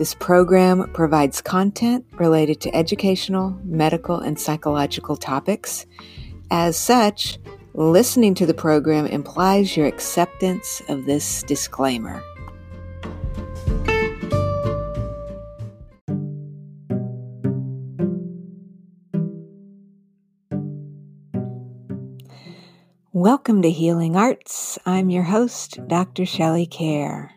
This program provides content related to educational, medical, and psychological topics. As such, listening to the program implies your acceptance of this disclaimer. Welcome to Healing Arts. I'm your host, Dr. Shelley Kaehr.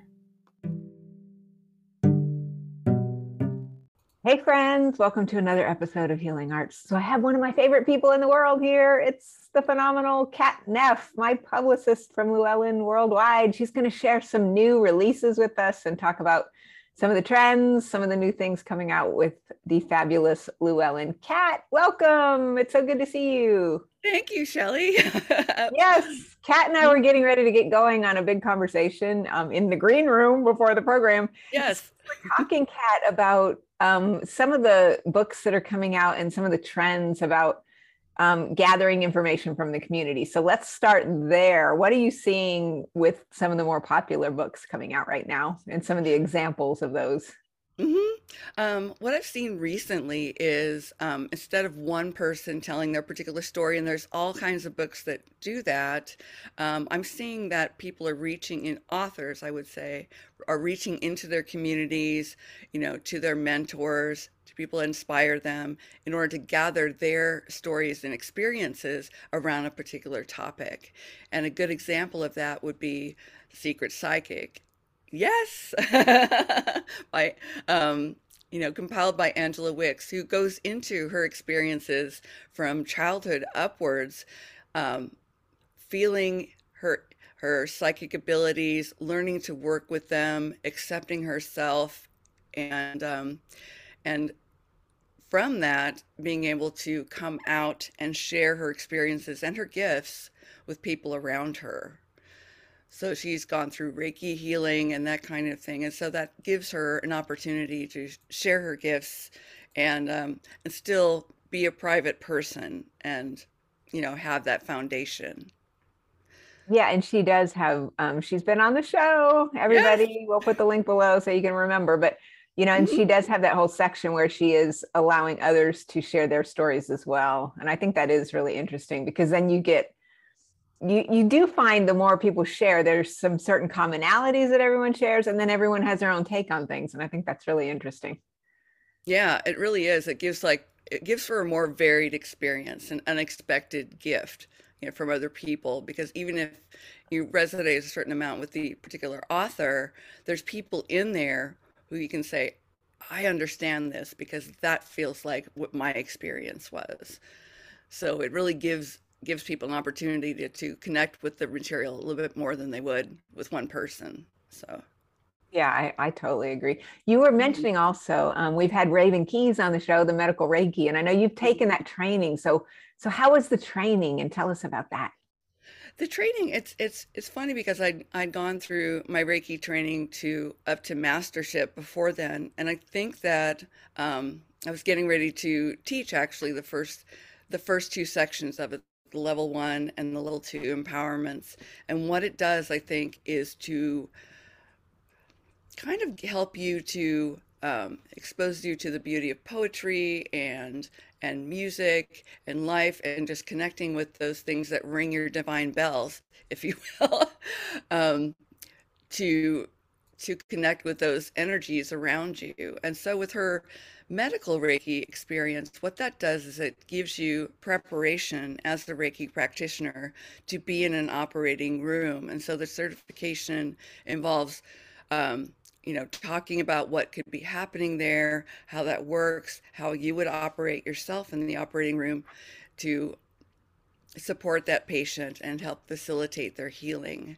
Hey, friends, welcome to another episode of Healing Arts. So, I have one of my favorite people in the world here. It's the phenomenal Kat Neff, my publicist from Llewellyn Worldwide. She's going to share some new releases with us and talk about some of the trends, some of the new things coming out with the fabulous Llewellyn. Kat, welcome. It's so good to see you. Thank you, Shelley. yes, Kat and I were getting ready to get going on a big conversation um, in the green room before the program. Yes. We're talking, Kat, about um, some of the books that are coming out and some of the trends about um, gathering information from the community. So let's start there. What are you seeing with some of the more popular books coming out right now and some of the examples of those? Mm-hmm. Um, what I've seen recently is um, instead of one person telling their particular story, and there's all kinds of books that do that, um, I'm seeing that people are reaching in authors, I would say, are reaching into their communities, you know, to their mentors, to people that inspire them in order to gather their stories and experiences around a particular topic. And a good example of that would be Secret Psychic Yes, by um, you know, compiled by Angela Wix, who goes into her experiences from childhood upwards, um, feeling her her psychic abilities, learning to work with them, accepting herself, and um, and from that, being able to come out and share her experiences and her gifts with people around her. So she's gone through Reiki healing and that kind of thing. And so that gives her an opportunity to share her gifts and um, and still be a private person and you know have that foundation. Yeah, and she does have um, she's been on the show. Everybody, yes. we'll put the link below so you can remember. But you know, and mm-hmm. she does have that whole section where she is allowing others to share their stories as well. And I think that is really interesting because then you get you you do find the more people share there's some certain commonalities that everyone shares and then everyone has their own take on things and i think that's really interesting. Yeah it really is. It gives like it gives for a more varied experience an unexpected gift you know from other people because even if you resonate a certain amount with the particular author there's people in there who you can say i understand this because that feels like what my experience was. So it really gives gives people an opportunity to, to connect with the material a little bit more than they would with one person. So. Yeah, I, I totally agree. You were mm-hmm. mentioning also um, we've had Raven Keyes on the show, the medical Reiki, and I know you've taken that training. So, so how was the training? And tell us about that. The training, it's it's it's funny because I'd I'd gone through my Reiki training to up to mastership before then, and I think that um, I was getting ready to teach actually the first the first two sections of it the level one and the level two empowerments. And what it does, I think, is to kind of help you to um, expose you to the beauty of poetry and and music and life and just connecting with those things that ring your divine bells, if you will, um, to to connect with those energies around you. And so with her medical Reiki experience, what that does is it gives you preparation as the Reiki practitioner to be in an operating room. And so the certification involves, um, you know, talking about what could be happening there, how that works, how you would operate yourself in the operating room to support that patient and help facilitate their healing.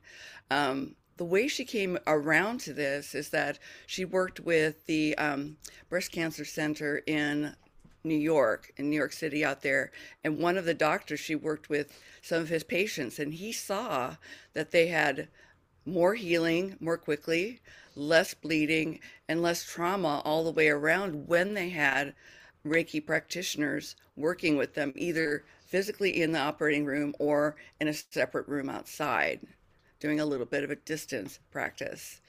Um, the way she came around to this is that she worked with the um, breast cancer center in New York, in New York City out there. And one of the doctors, she worked with some of his patients, and he saw that they had more healing more quickly, less bleeding, and less trauma all the way around when they had Reiki practitioners working with them, either physically in the operating room or in a separate room outside doing a little bit of a distance practice.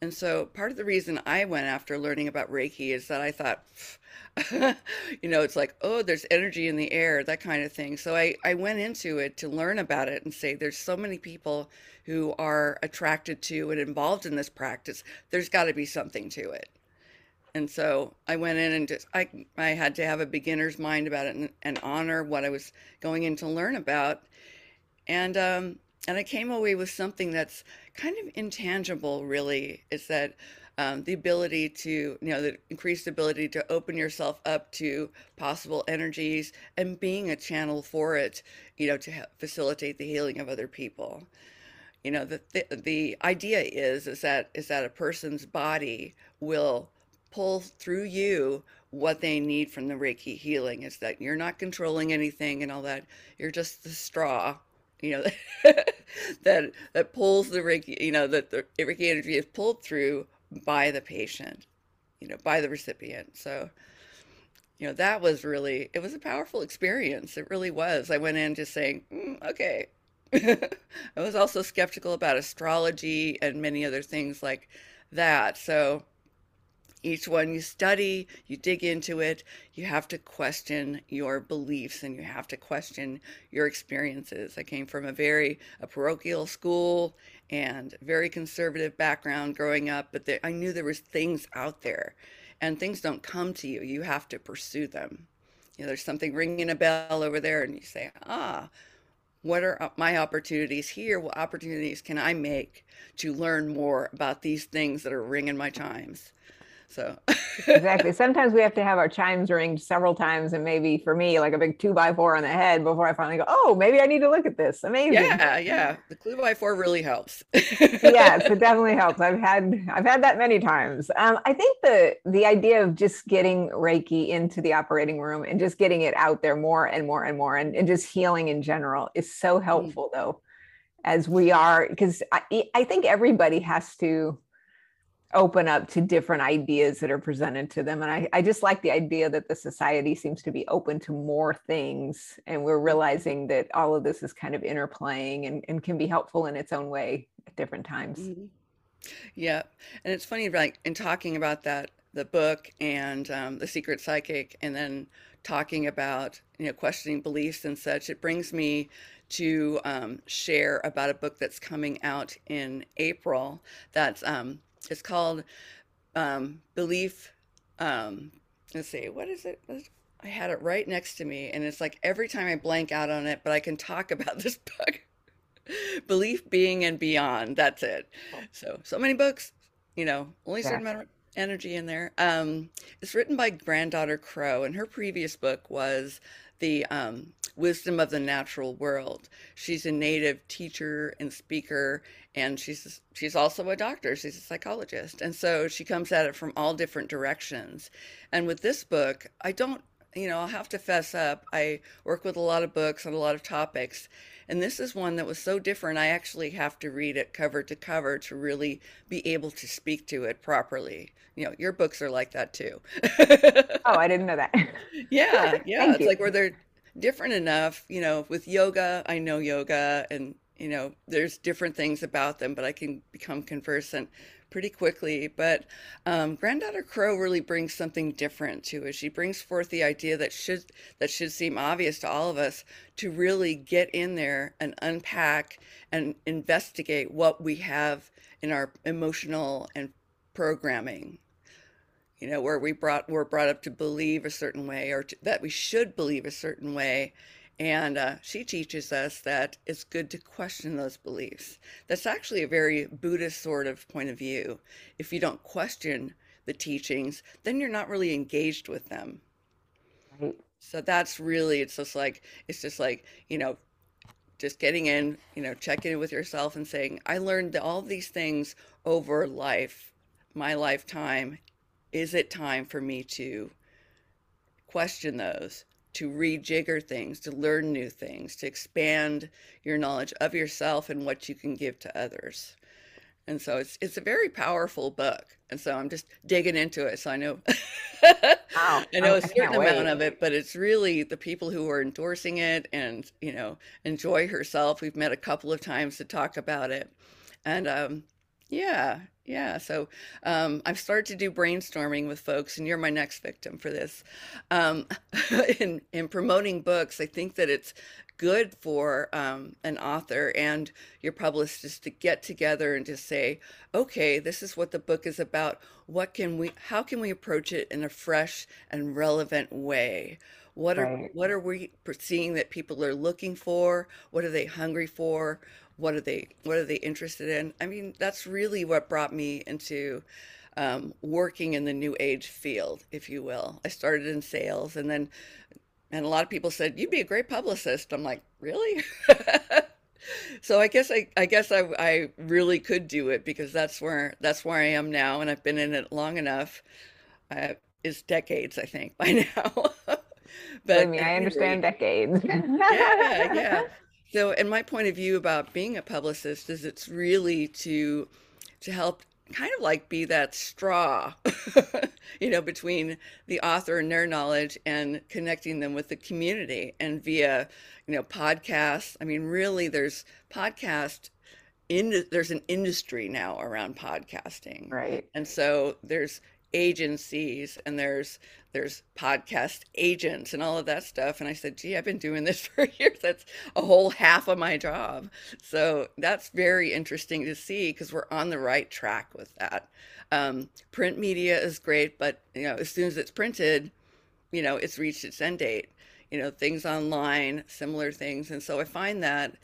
And so part of the reason I went after learning about Reiki is that I thought, you know, it's like, oh, there's energy in the air, that kind of thing. So I, I went into it to learn about it and say, there's so many people who are attracted to and involved in this practice. There's got to be something to it. And so I went in and just, I, I had to have a beginner's mind about it and, and honor what I was going in to learn about. And um, and I came away with something that's kind of intangible, really. Is that um, the ability to, you know, the increased ability to open yourself up to possible energies and being a channel for it, you know, to facilitate the healing of other people. You know, the, the the idea is is that is that a person's body will pull through you what they need from the Reiki healing. Is that you're not controlling anything and all that. You're just the straw you know that that pulls the Reiki, you know, that the Reiki energy is pulled through by the patient, you know, by the recipient. So, you know, that was really it was a powerful experience. It really was. I went in just saying, mm, okay. I was also skeptical about astrology and many other things like that. So, each one you study, you dig into it, you have to question your beliefs and you have to question your experiences. I came from a very a parochial school and very conservative background growing up, but there, I knew there was things out there and things don't come to you. You have to pursue them. You know, there's something ringing a bell over there and you say, "Ah, what are my opportunities here? What opportunities can I make to learn more about these things that are ringing my chimes?" So exactly. Sometimes we have to have our chimes ringed several times, and maybe for me, like a big two by four on the head before I finally go, oh, maybe I need to look at this. Amazing. Yeah, yeah. The clue by four really helps. yes, it definitely helps. I've had I've had that many times. Um, I think the the idea of just getting Reiki into the operating room and just getting it out there more and more and more, and, and just healing in general is so mm. helpful, mm. though, as we are because I, I think everybody has to open up to different ideas that are presented to them. And I, I just like the idea that the society seems to be open to more things. And we're realizing that all of this is kind of interplaying and, and can be helpful in its own way at different times. Mm-hmm. Yeah. And it's funny, like in talking about that, the book and um, the secret psychic, and then talking about, you know, questioning beliefs and such, it brings me to um, share about a book that's coming out in April that's um, it's called um, Belief. Um, let's see, what is it? I had it right next to me, and it's like every time I blank out on it, but I can talk about this book. Belief, being, and beyond. That's it. So, so many books. You know, only a certain amount of energy in there. Um, it's written by granddaughter Crow, and her previous book was the um, wisdom of the natural world. She's a native teacher and speaker, and she's she's also a doctor. She's a psychologist, and so she comes at it from all different directions. And with this book, I don't, you know, I'll have to fess up. I work with a lot of books on a lot of topics, and this is one that was so different. I actually have to read it cover to cover to really be able to speak to it properly. You know, your books are like that too. oh, I didn't know that. yeah, yeah. it's you. like where they're different enough. You know, with yoga, I know yoga, and you know, there's different things about them, but I can become conversant pretty quickly. But um, Granddaughter Crow really brings something different to it. She brings forth the idea that should that should seem obvious to all of us to really get in there and unpack and investigate what we have in our emotional and programming you know, where we brought we're brought up to believe a certain way or to, that we should believe a certain way. And uh, she teaches us that it's good to question those beliefs. That's actually a very Buddhist sort of point of view. If you don't question the teachings, then you're not really engaged with them. Right. So that's really, it's just like, it's just like, you know, just getting in, you know, checking in with yourself and saying, I learned all these things over life, my lifetime, is it time for me to question those, to rejigger things, to learn new things, to expand your knowledge of yourself and what you can give to others? And so it's it's a very powerful book. And so I'm just digging into it. So I know wow. I know a certain amount of it, but it's really the people who are endorsing it and, you know, enjoy herself. We've met a couple of times to talk about it. And um yeah, yeah, so um, I've started to do brainstorming with folks, and you're my next victim for this. Um, in in promoting books, I think that it's good for um, an author and your publicist to get together and to say, okay, this is what the book is about. What can we? How can we approach it in a fresh and relevant way? What are right. what are we seeing that people are looking for? What are they hungry for? What are they what are they interested in? I mean that's really what brought me into um, working in the new age field if you will. I started in sales and then and a lot of people said you'd be a great publicist. I'm like really? So i guess i i guess I, I really could do it because that's where that's where i am now and i've been in it long enough. Uh, it's decades i think by now. But I mean, I understand decades. yeah, yeah. So, and my point of view about being a publicist is it's really to to help kind of like be that straw, you know, between the author and their knowledge and connecting them with the community and via, you know, podcasts. I mean, really, there's podcast in there's an industry now around podcasting, right? And so there's agencies and there's there's podcast agents and all of that stuff. And i said gee i've been doing this for years. That's a whole half of my job. So that's very interesting to see because we're on the right track with that. Um, print media is great but you know as soon as it's printed you know it's reached its end date. You know things online similar things. And so i find that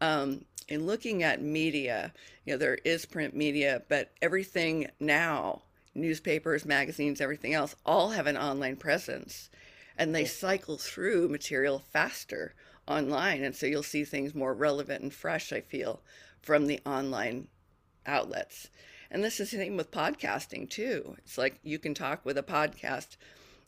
um, in looking at media you know there is print media but everything now newspapers, magazines, everything else, all have an online presence and they cycle through material faster online. And so you'll see things more relevant and fresh, I feel, from the online outlets. And this is the same with podcasting too. It's like you can talk with a podcast,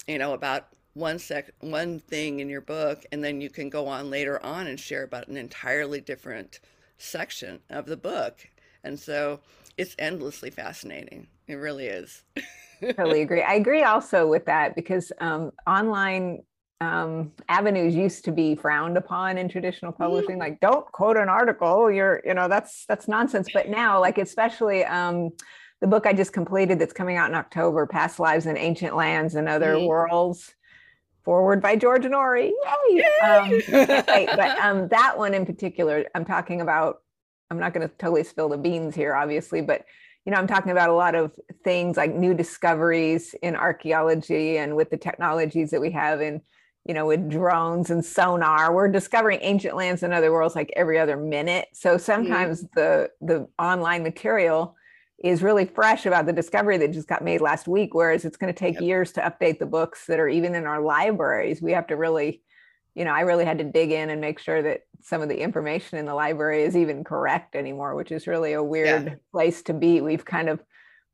you know, about one sec one thing in your book, and then you can go on later on and share about an entirely different section of the book. And so it's endlessly fascinating. It really is. totally agree. I agree also with that because um, online um, avenues used to be frowned upon in traditional publishing. Mm-hmm. Like, don't quote an article. You're, you know, that's that's nonsense. But now, like, especially um, the book I just completed that's coming out in October, "Past Lives in Ancient Lands and Other mm-hmm. Worlds." Forward by George Noory. Yay! Yay! Um, but um, that one in particular, I'm talking about. I'm not going to totally spill the beans here, obviously, but you know, I'm talking about a lot of things like new discoveries in archaeology and with the technologies that we have in, you know, with drones and sonar. We're discovering ancient lands and other worlds like every other minute. So sometimes mm-hmm. the the online material is really fresh about the discovery that just got made last week, whereas it's going to take yep. years to update the books that are even in our libraries. We have to really you know, I really had to dig in and make sure that some of the information in the library is even correct anymore, which is really a weird yeah. place to be. We've kind of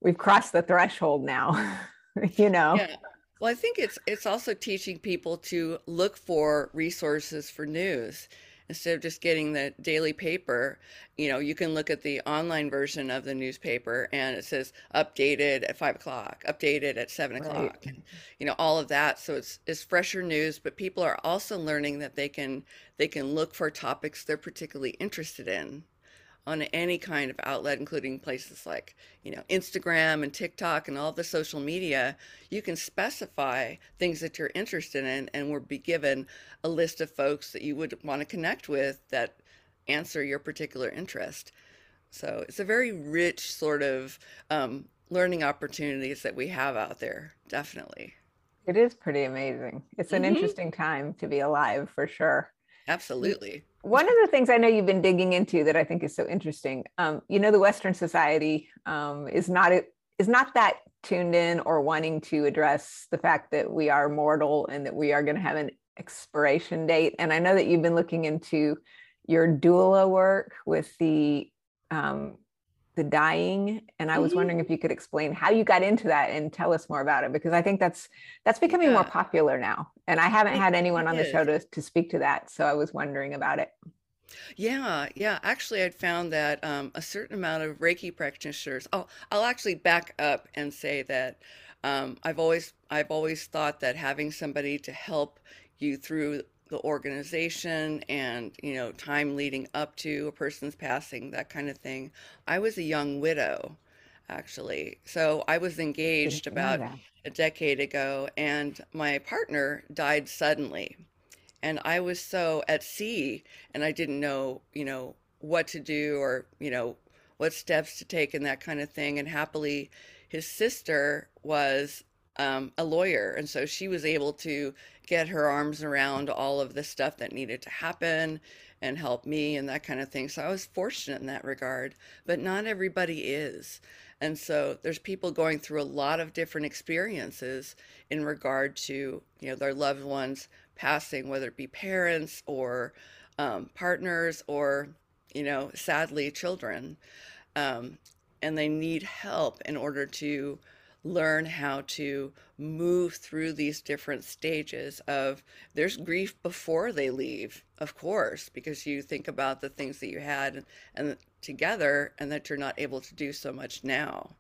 we've crossed the threshold now, you know. Yeah. Well, I think it's it's also teaching people to look for resources for news instead of just getting the daily paper, you know, you can look at the online version of the newspaper and it says updated at five o'clock, updated at seven right. o'clock, and you know all of that. So it's it's fresher news, but people are also learning that they can they can look for topics they're particularly interested in on any kind of outlet, including places like, you know, Instagram and TikTok and all the social media, you can specify things that you're interested in and we'll be given a list of folks that you would want to connect with that answer your particular interest. So it's a very rich sort of um, learning opportunities that we have out there, definitely. It is pretty amazing. It's an mm-hmm. interesting time to be alive for sure. Absolutely. One of the things I know you've been digging into that I think is so interesting, um, you know, the Western society um, is not is not that tuned in or wanting to address the fact that we are mortal and that we are going to have an expiration date. And I know that you've been looking into your doula work with the um, the dying and i was mm-hmm. wondering if you could explain how you got into that and tell us more about it because i think that's that's becoming yeah. more popular now and i haven't had anyone on the show to, to speak to that so i was wondering about it yeah yeah actually i'd found that um, a certain amount of reiki practitioners I'll i'll actually back up and say that um, i've always i've always thought that having somebody to help you through the organization and you know time leading up to a person's passing that kind of thing. I was a young widow actually. So i was engaged about a decade ago and my partner died suddenly. And i was so at sea and i didn't know you know what to do or you know what steps to take and that kind of thing. And happily his sister was um, a lawyer and so she was able to get her arms around all of the stuff that needed to happen and help me and that kind of thing. So I was fortunate in that regard, but not everybody is. And so there's people going through a lot of different experiences in regard to, you know, their loved ones passing, whether it be parents or um, partners or, you know, sadly, children. Um, and they need help in order to learn how to move through these different stages of there's grief before they leave of course because you think about the things that you had and together and that you're not able to do so much now.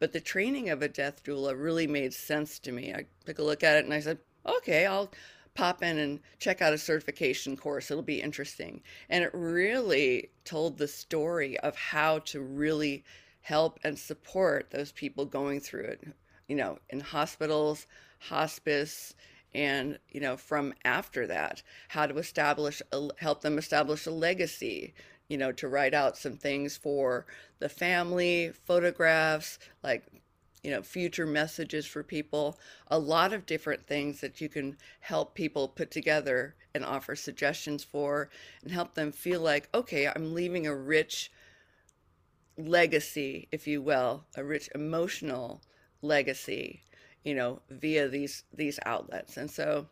But the training of a death doula really made sense to me. I took a look at it and i said okay i'll pop in and check out a certification course. It'll be interesting. And it really told the story of how to really help and support those people going through it, you know, in hospitals, hospice, and you know from after that how to establish a, help them establish a legacy you know to write out some things for the family photographs like you know future messages for people a lot of different things that you can help people put together and offer suggestions for and help them feel like okay i'm leaving a rich legacy, if you will, a rich emotional legacy, you know, via these these outlets. And so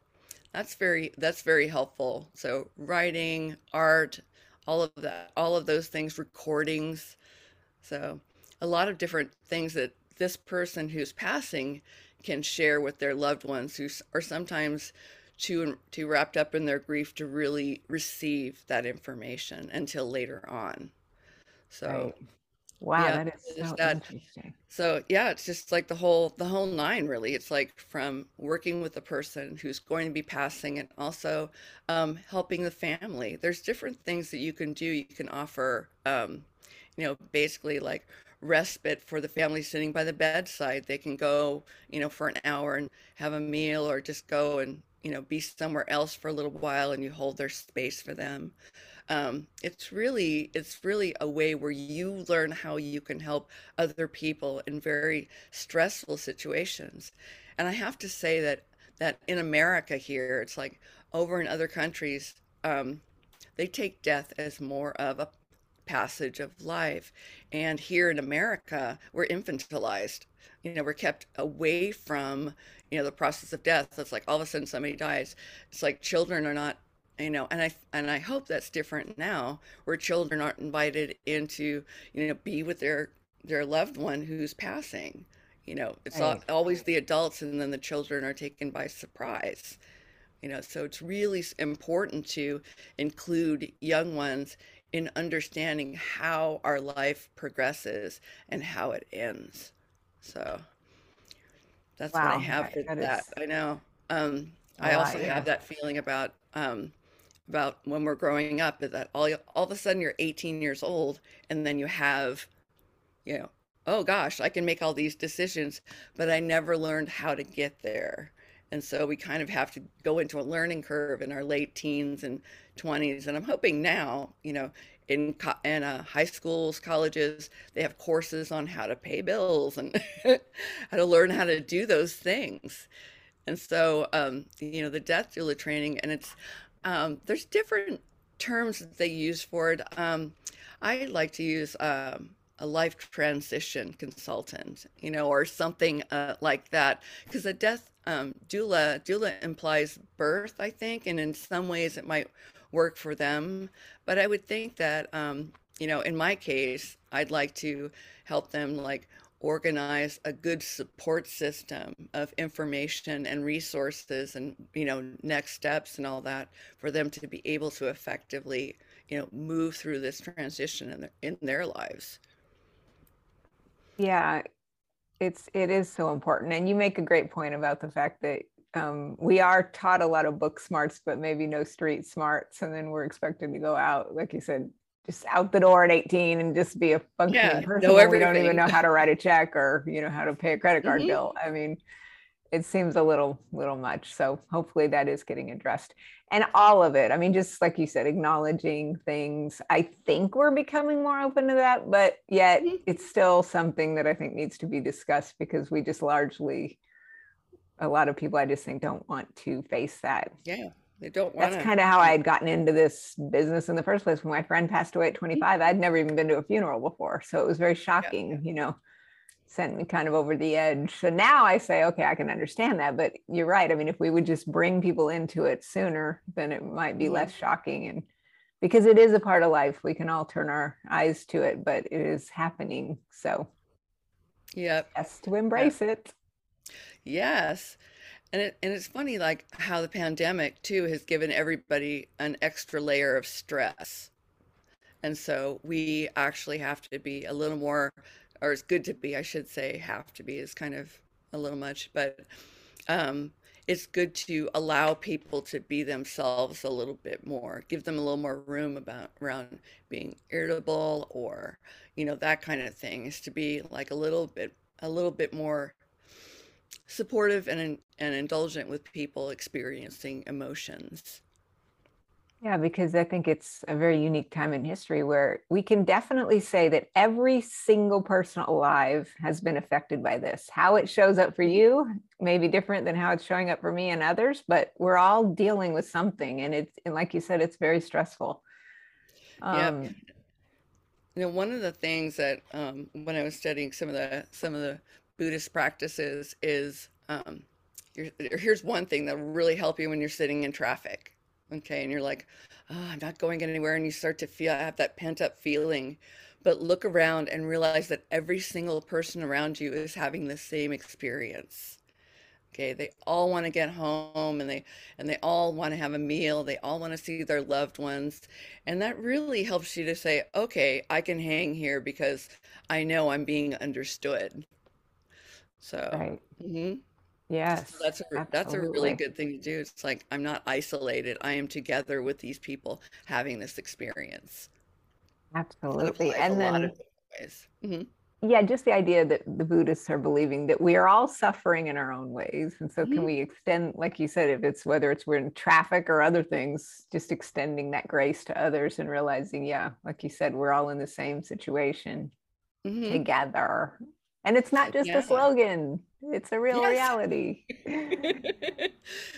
that's very that's very helpful. So writing, art, all of that, all of those things, recordings. So a lot of different things that this person who's passing can share with their loved ones who are sometimes too too wrapped up in their grief to really receive that information until later on. So right. Wow, yeah, that is so that. interesting. So yeah, it's just like the whole the whole nine really. It's like from working with the person who's going to be passing and also um, helping the family. There's different things that you can do. You can offer, um, you know, basically like respite for the family sitting by the bedside. They can go, you know, for an hour and have a meal or just go and you know be somewhere else for a little while and you hold their space for them um, it's really it's really a way where you learn how you can help other people in very stressful situations. And i have to say that that in america here it's like over in other countries um, they take death as more of a passage of life. And here in america we're infantilized you know we're kept away from you know the process of death. It's like all of a sudden somebody dies. It's like children are not you know and i and i hope that's different now where children aren't invited into you know be with their their loved one who's passing you know it's right. always the adults and then the children are taken by surprise you know so it's really important to include young ones in understanding how our life progresses and how it ends so that's wow. what i have for that, that. Is... i know um, I also have that feeling about um, about when we're growing up is that all all of a sudden you're 18 years old and then you have you know oh gosh i can make all these decisions but i never learned how to get there. And so we kind of have to go into a learning curve in our late teens and 20s and i'm hoping now you know in in uh, high schools colleges they have courses on how to pay bills and how to learn how to do those things. And so um, you know the death doula training and it's um, there's different terms that they use for it. Um, I like to use um, a life transition consultant, you know, or something uh, like that, because a death um, doula doula implies birth, I think, and in some ways it might work for them. But I would think that, um, you know, in my case, I'd like to help them like organize a good support system of information and resources and you know next steps and all that for them to be able to effectively you know move through this transition in their, in their lives. Yeah it's it is so important and you make a great point about the fact that um, we are taught a lot of book smarts but maybe no street smarts and then we're expected to go out like you said just out the door at 18 and just be a functioning yeah, person. Know we don't even know how to write a check or you know how to pay a credit card mm-hmm. bill. I mean, it seems a little little much. So hopefully that is getting addressed. And all of it. I mean, just like you said, acknowledging things. I think we're becoming more open to that, but yet mm-hmm. it's still something that I think needs to be discussed because we just largely a lot of people I just think don't want to face that. Yeah. They don't want That's kind of how I had gotten into this business in the first place. When my friend passed away at mm-hmm. 25, I'd never even been to a funeral before. So it was very shocking, yeah. you know, sent me kind of over the edge. So now I say, okay, I can understand that. But you're right. I mean, if we would just bring people into it sooner, then it might be mm-hmm. less shocking. And because it is a part of life, we can all turn our eyes to it, but it is happening. So, yeah, yes, to embrace it. Yes. And it and it's funny like how the pandemic too has given everybody an extra layer of stress. And so we actually have to be a little more or it's good to be, I should say, have to be is kind of a little much, but um it's good to allow people to be themselves a little bit more, give them a little more room about around being irritable or, you know, that kind of thing is to be like a little bit a little bit more supportive and, and indulgent with people experiencing emotions. Yeah, because I think it's a very unique time in history where we can definitely say that every single person alive has been affected by this. How it shows up for you may be different than how it's showing up for me and others, but we're all dealing with something. And it's, and like you said, it's very stressful. Um, yeah. You know, one of the things that um, when I was studying some of the some of the Buddhist practices is um, here's one thing that will really help you when you're sitting in traffic. Okay. And you're like, oh, I'm not going anywhere. And you start to feel, I have that pent up feeling. But look around and realize that every single person around you is having the same experience. Okay. They all want to get home and they, and they all want to have a meal. They all want to see their loved ones. And that really helps you to say, okay, I can hang here because I know I'm being understood. So, right. Mm-hmm. Yes, so that's a absolutely. that's a really good thing to do. It's like I'm not isolated. I am together with these people having this experience. Absolutely, and then mm-hmm. yeah, just the idea that the Buddhists are believing that we are all suffering in our own ways, and so mm-hmm. can we extend, like you said, if it's whether it's we're in traffic or other things, just extending that grace to others and realizing, yeah, like you said, we're all in the same situation mm-hmm. together and it's not just yeah. a slogan, it's a real yes. reality.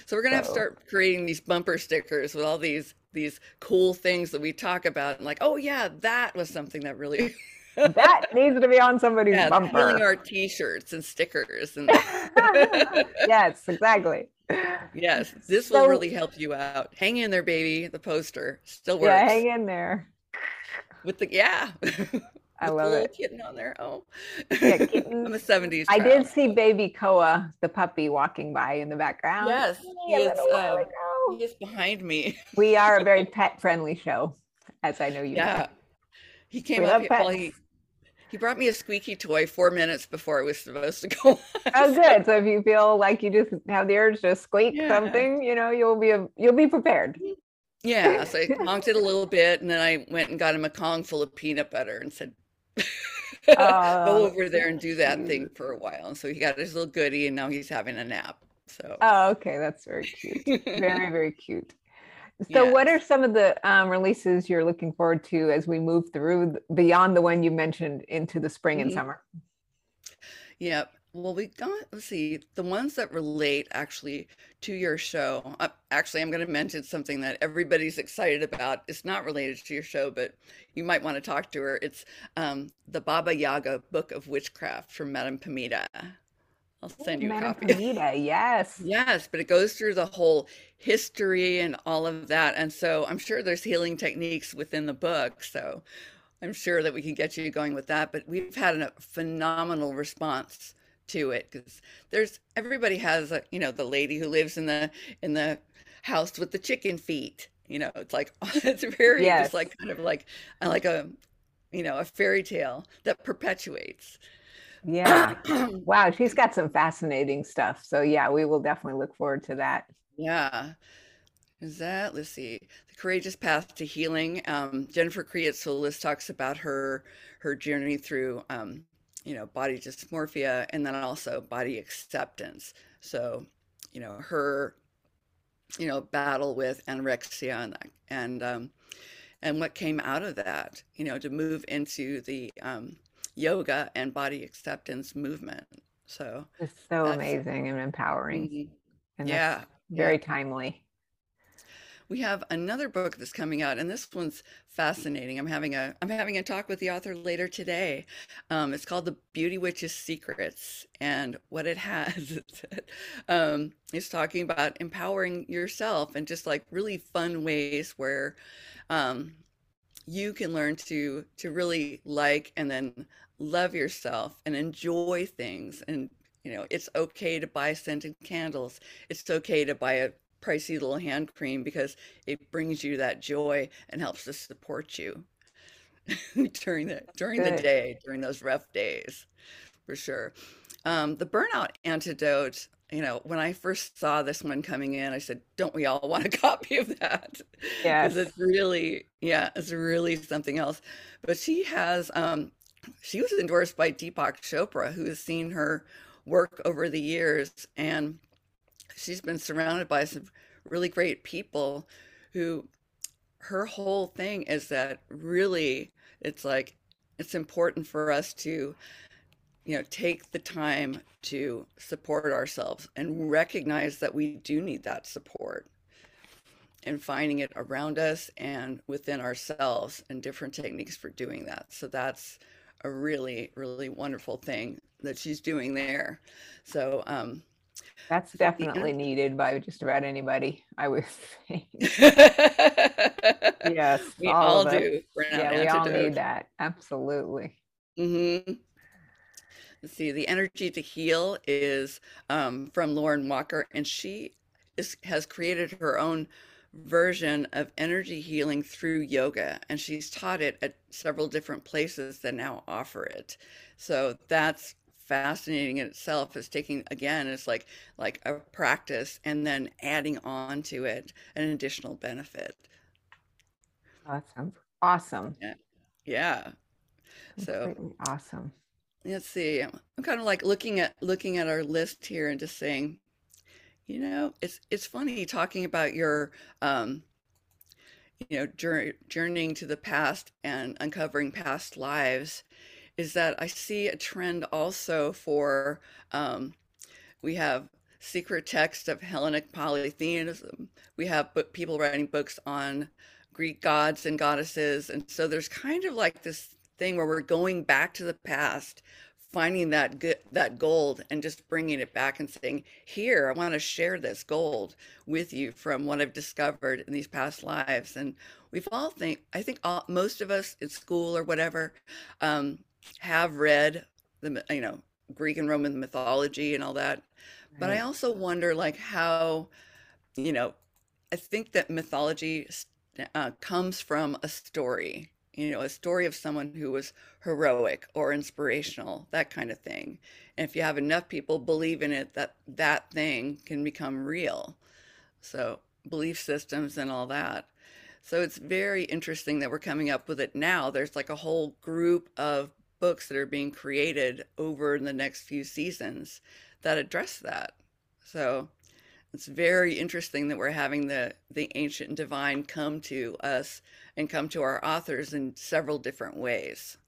so we're going to so. have to start creating these bumper stickers with all these these cool things that we talk about and like, "Oh yeah, that was something that really that needs to be on somebody's yeah, bumper. Filling our t-shirts and stickers and Yes, exactly. Yes, this so, will really help you out. Hang in there, baby. The poster still works. Yeah, hang in there. With the yeah. I love it. Kitten on there. Oh, yeah, kitten. I'm a 70s. I did see baby Koa, the puppy, walking by in the background. Yes, he is, uh, he is behind me. we are a very pet friendly show, as I know you. Yeah, know. he came we up. Well, he he brought me a squeaky toy four minutes before I was supposed to go. oh, good. So if you feel like you just have the urge to squeak yeah. something, you know, you'll be a, you'll be prepared. Yeah, so I conked it a little bit, and then I went and got him a Kong full of peanut butter and said, "Go Oh, over there and do that thing for a while." And so he got his little goodie, and now he's having a nap. So, Oh, okay, that's very cute. Very, very cute. So, what are some of the um, releases you're looking forward to as we move through beyond the one you mentioned into the spring and Mhm. summer? Yep. Well, we got, let's see, the ones that relate actually to your show. Uh, actually, I'm going to mention something that everybody's excited about. It's not related to your show, but you might want to talk to her. It's um, the Baba Yaga Book of Witchcraft from Madame Pamita. I'll send you a Madame copy. Pamita, yes. Yes, but it goes through the whole history and all of that. And so I'm sure there's healing techniques within the book. So I'm sure that we can get you going with that. But we've had a phenomenal response to it because there's everybody has a, you know, the lady who lives in the in the house with the chicken feet. You know, it's like it's very just like kind of like uh, like a you know a fairy tale that perpetuates. Yeah. Wow, she's got some fascinating stuff. So, yeah, we will definitely look forward to that. Yeah. Is that, let's see, The Courageous Path to Healing. Um, Jennifer Kreatsoulas talks about her her journey through um, you know, body dysmorphia and then also body acceptance. So, you know, her, you know, battle with anorexia and that- and um and what came out of that, you know, to move into the um yoga and body acceptance movement. So It's so amazing and empowering. mhm. And yeah, yeah. very timely. We have another book that's coming out, and this one's fascinating. I'm having a I'm having a talk with the author later today. Um, it's called The Beauty Witch's Secrets, and what it has is um, it's talking about empowering yourself and just like really fun ways where um, you can learn to to really like and then love yourself and enjoy things and you know it's okay to buy scented candles it's okay to buy a pricey little hand cream because it brings you that joy and helps to support you during the during the day during those rough days for sure. Um, the burnout antidote you know when i first saw this one coming in i said don't we all want a copy of that? Because Yes. it's really yeah it's really something else. But she has um she was endorsed by deepak chopra who has seen her work over the years and she's been surrounded by some really great people who her whole thing is that really it's like it's important for us to you know take the time to support ourselves and recognize that we do need that support and finding it around us and within ourselves and different techniques for doing that. So that's a really really wonderful thing that she's doing there. So um That's definitely needed by just about anybody, I would think. Yes, we all all do Yeah, we all need that. Absolutely. hmm Let's see, the energy to heal is um, from Lauren Walker, and she is, has created her own version of energy healing through yoga, and she's taught it at several different places that now offer it. So that's fascinating in itself. Is taking again, it's like like a practice, and then adding on to it an additional benefit. That sounds awesome. Yeah, yeah. So awesome. let's see. I'm, I'm kind of like looking at looking at our list here and just saying, you know, it's it's funny talking about your um, you know, journey, journeying to the past and uncovering past lives, is that I see a trend also for um, we have secret text of Hellenic polytheism. We have book, people writing books on Greek gods and goddesses, and so there's kind of like this thing where we're going back to the past, finding that good that gold, and just bringing it back and saying, "Here, I want to share this gold with you from what I've discovered in these past lives." And we've all think I think all, most of us in school or whatever um, have read the you know Greek and Roman mythology and all that, but I also wonder like how you know I think that mythology uh, comes from a story, you know, a story of someone who was heroic or inspirational, that kind of thing. And if you have enough people believe in it, that that thing can become real. So, belief systems and all that. So it's very interesting that we're coming up with it now. There's like a whole group of books that are being created over the next few seasons that address that. So it's very interesting that we're having the the ancient divine come to us and come to our authors in several different ways.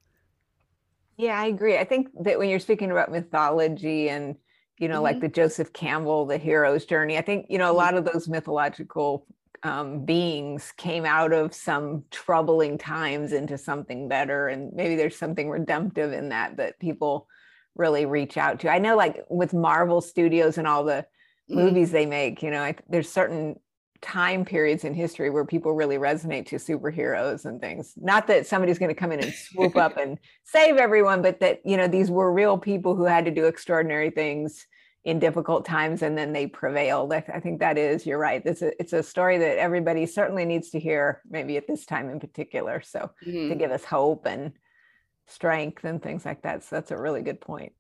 Yeah, I agree. I think that when you're speaking about mythology and you know, mm-hmm. like the Joseph Campbell, the hero's journey, I think you know a mm-hmm. lot of those mythological um, beings came out of some troubling times into something better, and maybe there's something redemptive in that that people really reach out to. I know, like with Marvel Studios and all the mm-hmm. movies they make, you know, I, there's certain time periods in history where people really resonate to superheroes and things. Not that somebody's going to come in and swoop up and save everyone, but that, you know, these were real people who had to do extraordinary things in difficult times and then they prevailed. I, th- I think that is, you're right. It's a, it's a story that everybody certainly needs to hear, maybe at this time in particular. So mm-hmm. to give us hope and strength and things like that. So that's a really good point.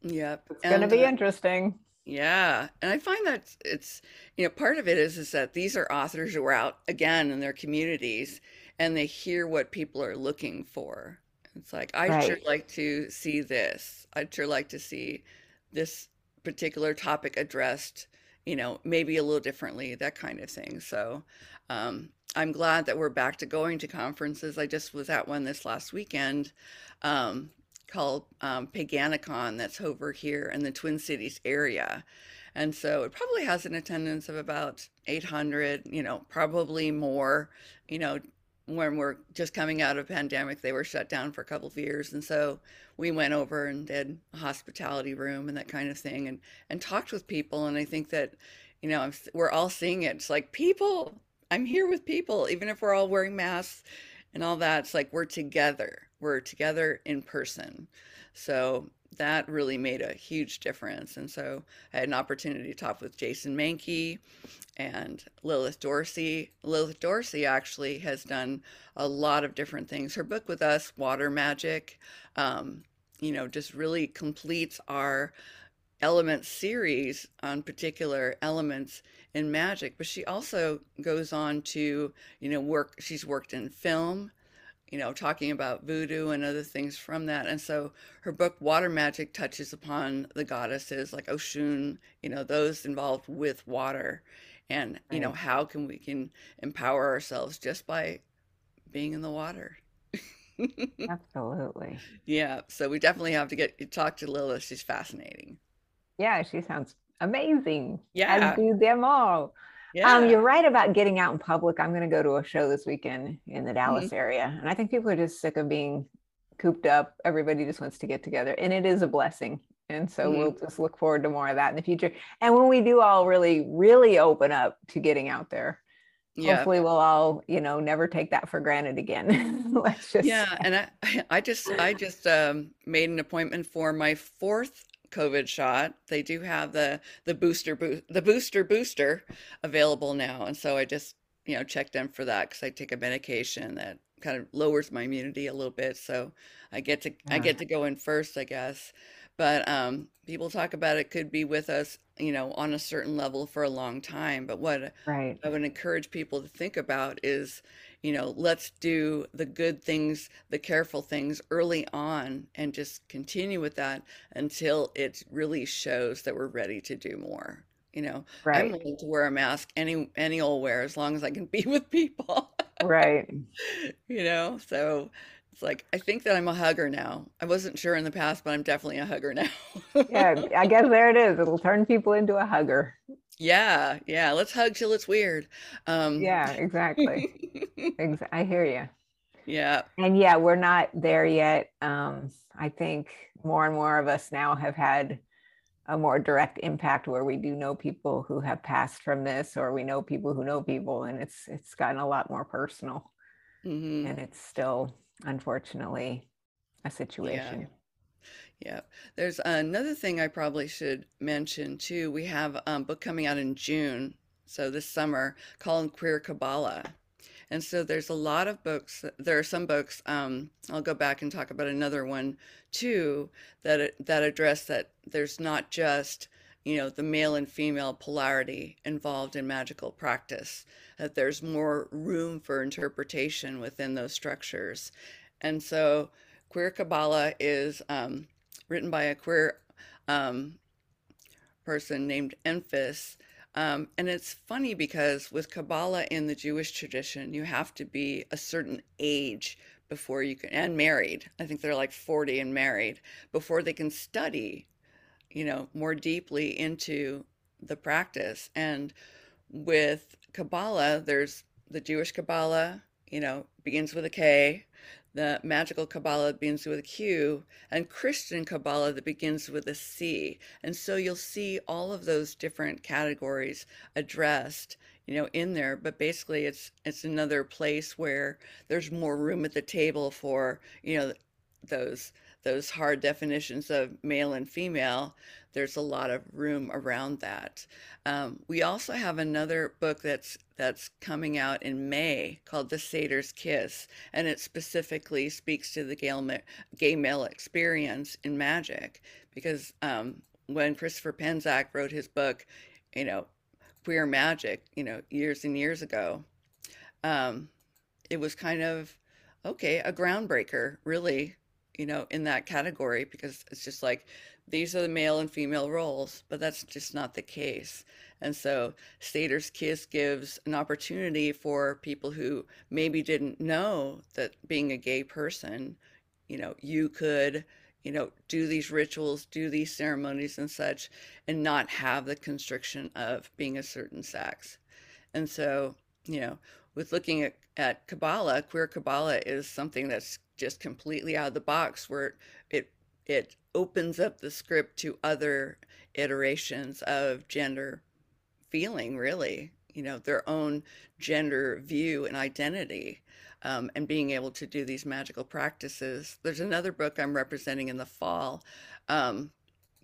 Yeah. It's going to be uh, interesting. Yeah, and I find that it's you know part of it is is that these are authors who are out again in their communities and they hear what people are looking for. It's like I'd right. sure like to see this. I'd sure like to see this particular topic addressed, you know, maybe a little differently, that kind of thing. So um, I'm glad that we're back to going to conferences. I just was at one this last weekend. Um, called um, Paganicon that's over here in the Twin Cities area. And so it probably has an attendance of about 800, you know, probably more, you know, when we're just coming out of pandemic, they were shut down for a couple of years. And so we went over and did a hospitality room and that kind of thing and, and talked with people. And I think that, you know, we're all seeing it. It's like people, I'm here with people, even if we're all wearing masks and all that. It's like we're together We're together in person. So that really made a huge difference. And so I had an opportunity to talk with Jason Mankey and Lilith Dorsey. Lilith Dorsey actually has done a lot of different things. Her book with us, Water Magic, um, you know, just really completes our element series on particular elements in magic. But she also goes on to, you know, work, she's worked in film you know, talking about voodoo and other things from that. And so her book, Water Magic, touches upon the goddesses like Oshun, you know, those involved with water. And, you know, how can we can empower ourselves just by being in the water. Absolutely. Yeah. So we definitely have to get talk to Lilith. She's fascinating. Yeah, she sounds amazing. Yeah. As do them all. Um, yeah. Um, you're right about getting out in public. I'm going to go to a show this weekend in the Dallas mm-hmm. area. And I think people are just sick of being cooped up. Everybody just wants to get together. And it is a blessing. And so mm-hmm. we'll just look forward to more of that in the future. And when we do all really, really open up to getting out there, yeah. hopefully we'll all, you know, never take that for granted again. Let's just Yeah. And I I just I just um, made an appointment for my fourth COVID shot. They do have the the booster bo- the booster booster available now, and so I just you know checked in for that because I take a medication that kind of lowers my immunity a little bit, so I get to yeah. I get to go in first, I guess. But um, people talk about it could be with us, you know, on a certain level for a long time. But what right. I would encourage people to think about is, you know, let's do the good things, the careful things early on and just continue with that until it really shows that we're ready to do more. You know, right. I'm willing to wear a mask any any old where as long as I can be with people. right. You know, so it's like I think that I'm a hugger now. I wasn't sure in the past, but I'm definitely a hugger now. yeah, I guess there it is. It'll turn people into a hugger. Yeah, yeah. Let's hug till it's weird. Um, yeah, exactly. I hear you. Yeah. And yeah, we're not there yet. Um, I think more and more of us now have had a more direct impact where we do know people who have passed from this, or we know people who know people, and it's it's gotten a lot more personal. Mm-hmm. And it's still, unfortunately, a situation. Yeah. Yeah. There's another thing I probably should mention too. We have a book coming out in June, so this summer, called Queer Kabbalah. And so there's a lot of books. There are some books. Um, I'll go back and talk about another one too that that address that there's not just you know, the male and female polarity involved in magical practice, that there's more room for interpretation within those structures. And so, Queer Kabbalah is um, written by a queer um, person named Enfys. Um, and it's funny because with Kabbalah in the Jewish tradition, you have to be a certain age before you can, and married. I think they're like 40 and married before they can study, you know, more deeply into the practice. And with Kabbalah, there's the Jewish Kabbalah, you know, begins with a K the magical Kabbalah begins with a Q, and Christian Kabbalah that begins with a C. And so you'll see all of those different categories addressed, you know, in there. But basically, it's it's another place where there's more room at the table for you know those those hard definitions of male and female, there's a lot of room around that. Um, we also have another book that's that's coming out in May called The Satyr's Kiss, and it specifically speaks to the gay, male experience in magic. Because um, when Christopher Penczak wrote his book, you know, Queer Magic, you know, years and years ago, um, it was kind of okay, a groundbreaker, really, you know, in that category because it's just like these are the male and female roles, but that's just not the case. And so Satyr's Kiss gives an opportunity for people who maybe didn't know that being a gay person, you know, you could, you know, do these rituals, do these ceremonies and such, and not have the constriction of being a certain sex. And so, you know, with looking at, at Kabbalah, queer Kabbalah is something that's just completely out of the box where it it opens up the script to other iterations of gender feeling really you know their own gender view and identity um, and being able to do these magical practices. There's another book i'm representing in the fall um,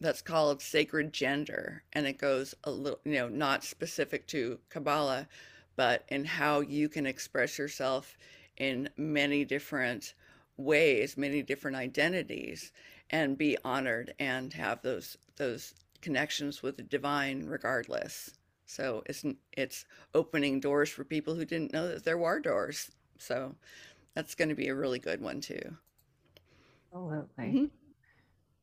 that's called sacred gender and it goes a little you know not specific to kabbalah but in how you can express yourself in many different ways, many different identities, and be honored and have those those connections with the divine regardless. So it's it's opening doors for people who didn't know that there were doors. So that's going to be a really good one too. Absolutely. Mm-hmm.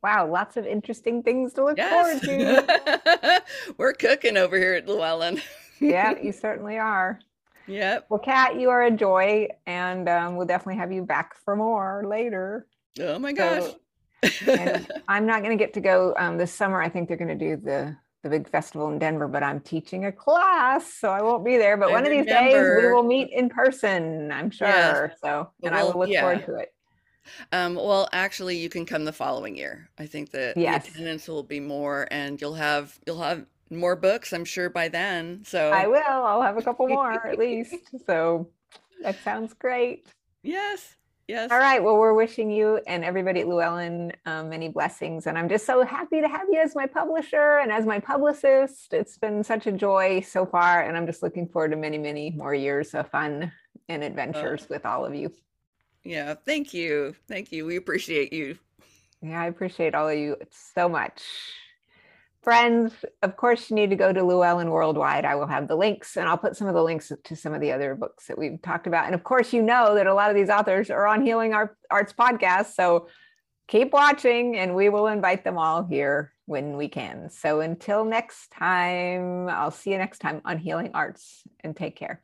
Wow, lots of interesting things to look yes. forward to. We're cooking over here at Llewellyn. yeah, you certainly are. Yep. Well, Kat, you are a joy, and um, we'll definitely have you back for more later. Oh my gosh. So, I'm not going to get to go um, this summer. I think they're going to do the the big festival in Denver, but I'm teaching a class, so I won't be there. But I one remember. of these days we will meet in person, I'm sure. Yes. So, and well, I will look yeah. forward to it. Um, well, actually, you can come the following year. I think that yes. the attendance will be more, and you'll have you'll have more books, I'm sure, by then. So I will. I'll have a couple more at least. So that sounds great. Yes. Yes. All right. Well, we're wishing you and everybody at Llewellyn um, many blessings. And I'm just so happy to have you as my publisher and as my publicist. It's been such a joy so far. And I'm just looking forward to many, many more years of fun and adventures oh. with all of you. Yeah. Thank you. Thank you. We appreciate you. Yeah. I appreciate all of you so much. Friends, of course, you need to go to Llewellyn Worldwide. I will have the links and I'll put some of the links to some of the other books that we've talked about. And of course, you know that a lot of these authors are on Healing Arts podcast. So keep watching and we will invite them all here when we can. So until next time, I'll see you next time on Healing Arts and take care.